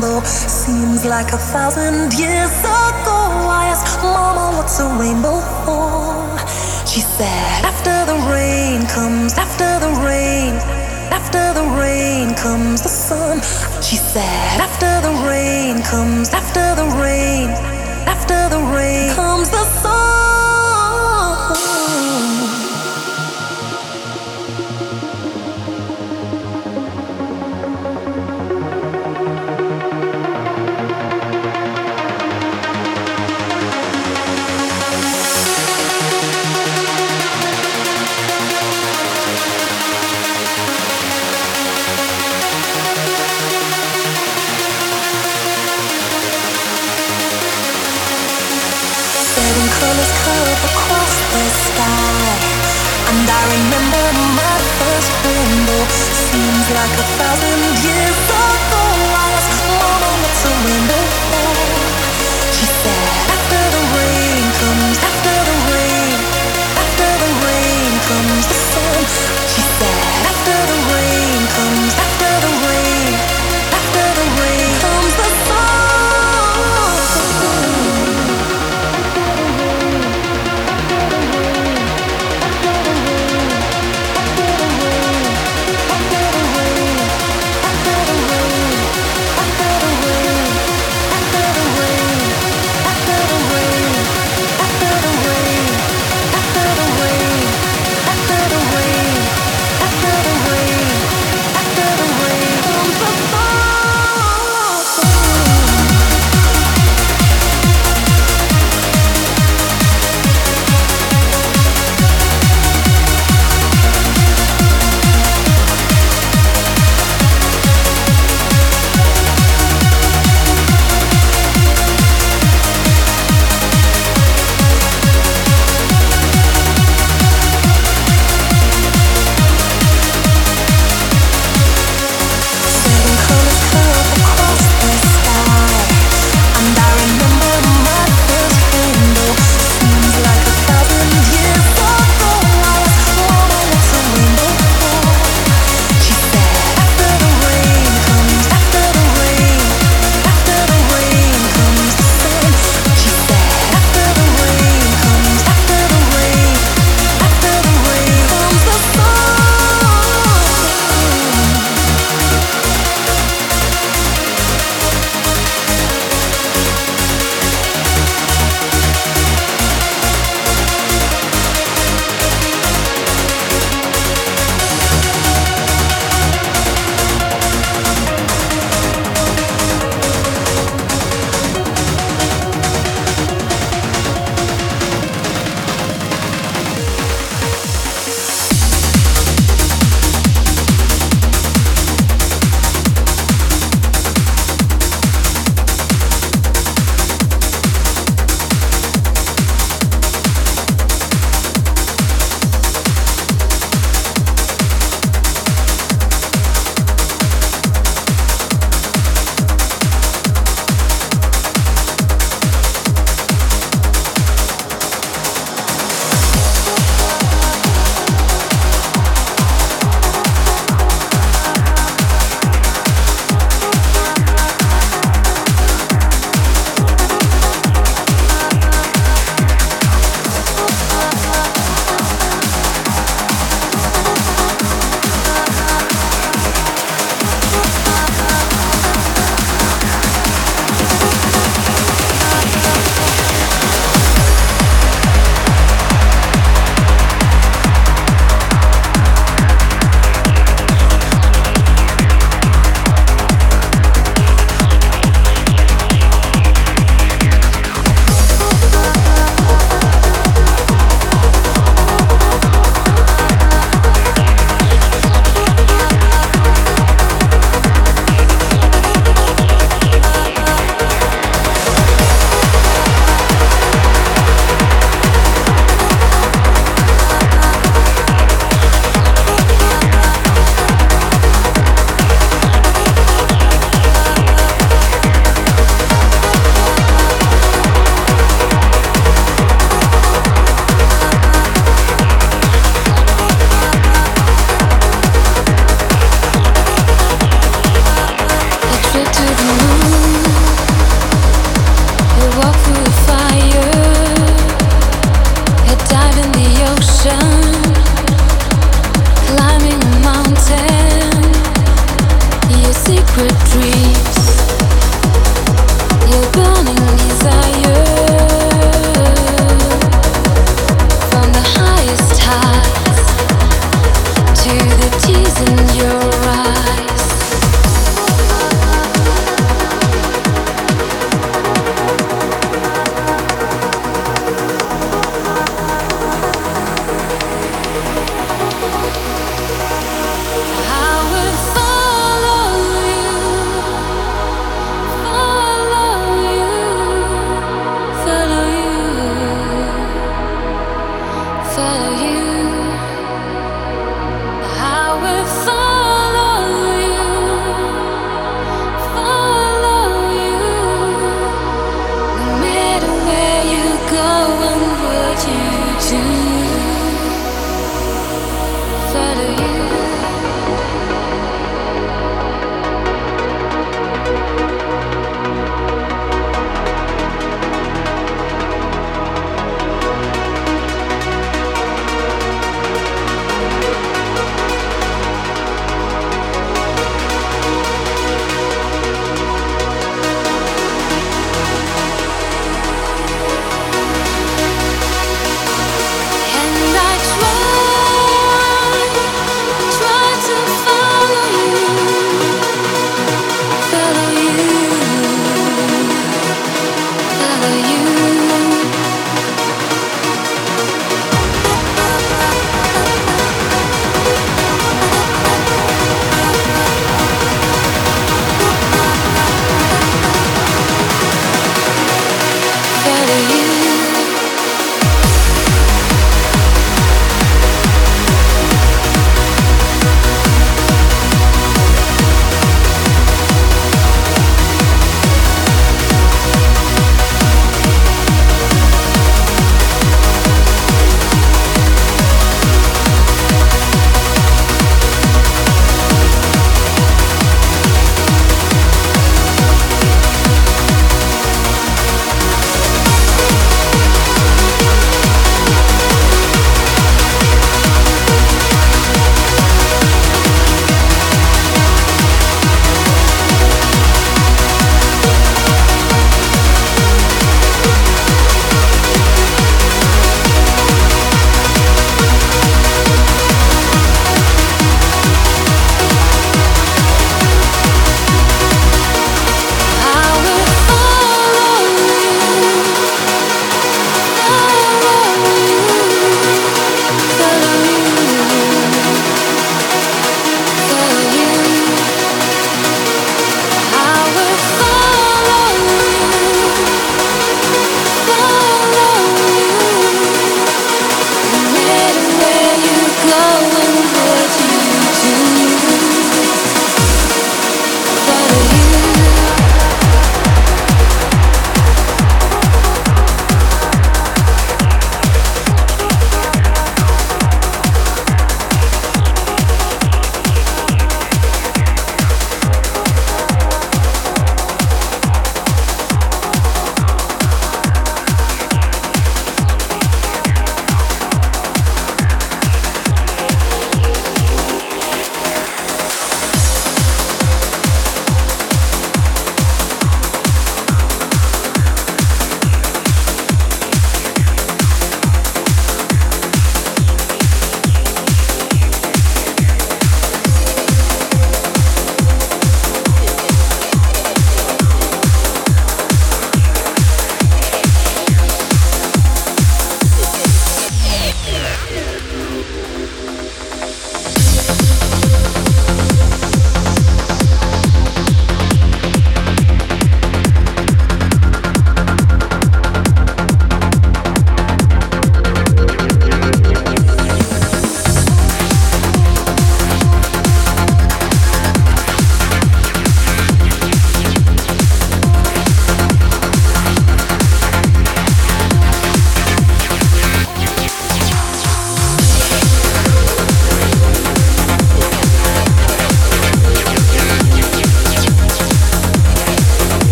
rainbow. Seems like a thousand years ago. I asked Mama, what's a rainbow for? She said, After the rain comes, after the rain, after the rain comes the sun. She said, After the rain comes,